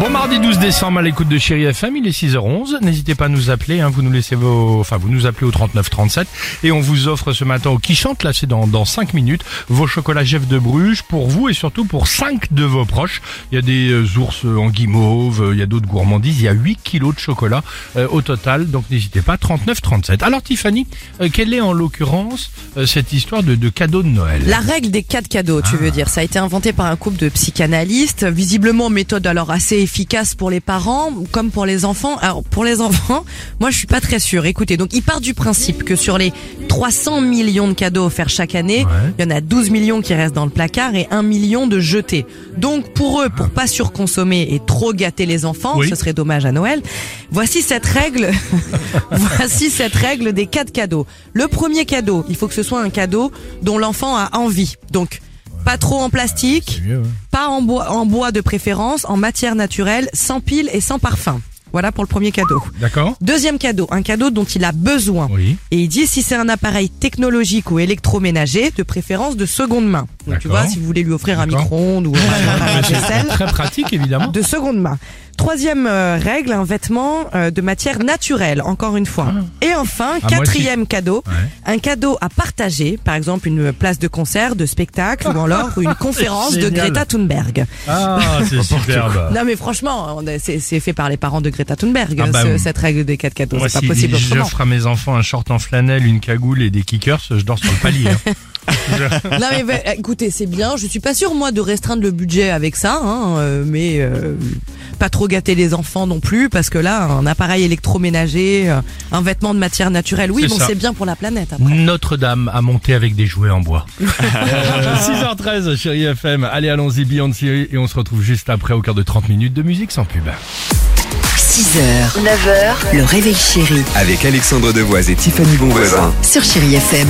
Bon mardi 12 décembre à l'écoute de Chéri FM, il est 6h11. N'hésitez pas à nous appeler, hein, vous nous laissez vos, enfin vous nous appelez au 39 37 et on vous offre ce matin au qui chante là c'est dans dans 5 minutes vos chocolats Jeff de Bruges pour vous et surtout pour 5 de vos proches. Il y a des euh, ours en guimauve, euh, il y a d'autres gourmandises, il y a 8 kilos de chocolat euh, au total donc n'hésitez pas 39 37. Alors Tiffany, euh, quelle est en l'occurrence euh, cette histoire de, de cadeau de Noël? La règle des quatre cadeaux, tu veux dire. Ça a été inventé par un couple de psychanalystes. Visiblement, méthode alors assez efficace pour les parents comme pour les enfants. Alors, pour les enfants, moi, je suis pas très sûre. Écoutez, donc, ils partent du principe que sur les 300 millions de cadeaux offerts chaque année, Ouais. il y en a 12 millions qui restent dans le placard et 1 million de jetés. Donc, pour eux, pour pas surconsommer et trop gâter les enfants, Oui. ce serait dommage à Noël. Voici cette règle. Voici cette règle des quatre cadeaux. Le premier cadeau, il faut que ce soit un cadeau dont l'enfant a envie. Donc, pas trop en plastique, C'est mieux, ouais. pas en bois, en bois de préférence, en matière naturelle, sans pile et sans parfum. Voilà pour le premier cadeau. D'accord Deuxième cadeau, un cadeau dont il a besoin. Oui. Et il dit si c'est un appareil technologique ou électroménager, de préférence de seconde main. Donc tu vois, si vous voulez lui offrir un micro-ondes ou un appareil à vaisselle, Très pratique évidemment. de seconde main. Troisième euh, règle, un vêtement euh, de matière naturelle, encore une fois. Et enfin, Ah, quatrième cadeau, un cadeau à partager, par exemple une place de concert, de spectacle ou alors une conférence de Génial. Greta Thunberg. Ah, c'est superbe. Non mais franchement, on c'est c'est fait par les parents de Greta Thunberg, Ah bah ce- oui. cette règle des quatre cadeaux. Moi, C'est pas si possible autrement. j'offre à mes enfants un short en flanelle, une cagoule et des kickers, je dors sur le palier. hein. Non mais bah, écoutez, c'est bien. Je suis pas sûre moi de restreindre le budget avec ça, hein, euh, mais euh, pas trop gâter les enfants non plus, parce que là, un appareil électroménager, euh, un vêtement de matière naturelle, oui, C'est bon, c'est bien pour la planète. Notre-Dame a monté avec des jouets en bois. Euh, 6h13, chérie FM. Allez, allons-y, Beyoncé, et on se retrouve juste après au cœur de 30 minutes de musique sans pub. 6h, 9h, le réveil chéri Avec Alexandre Devoise et Tiffany Bonvoisin. sur Chérie FM.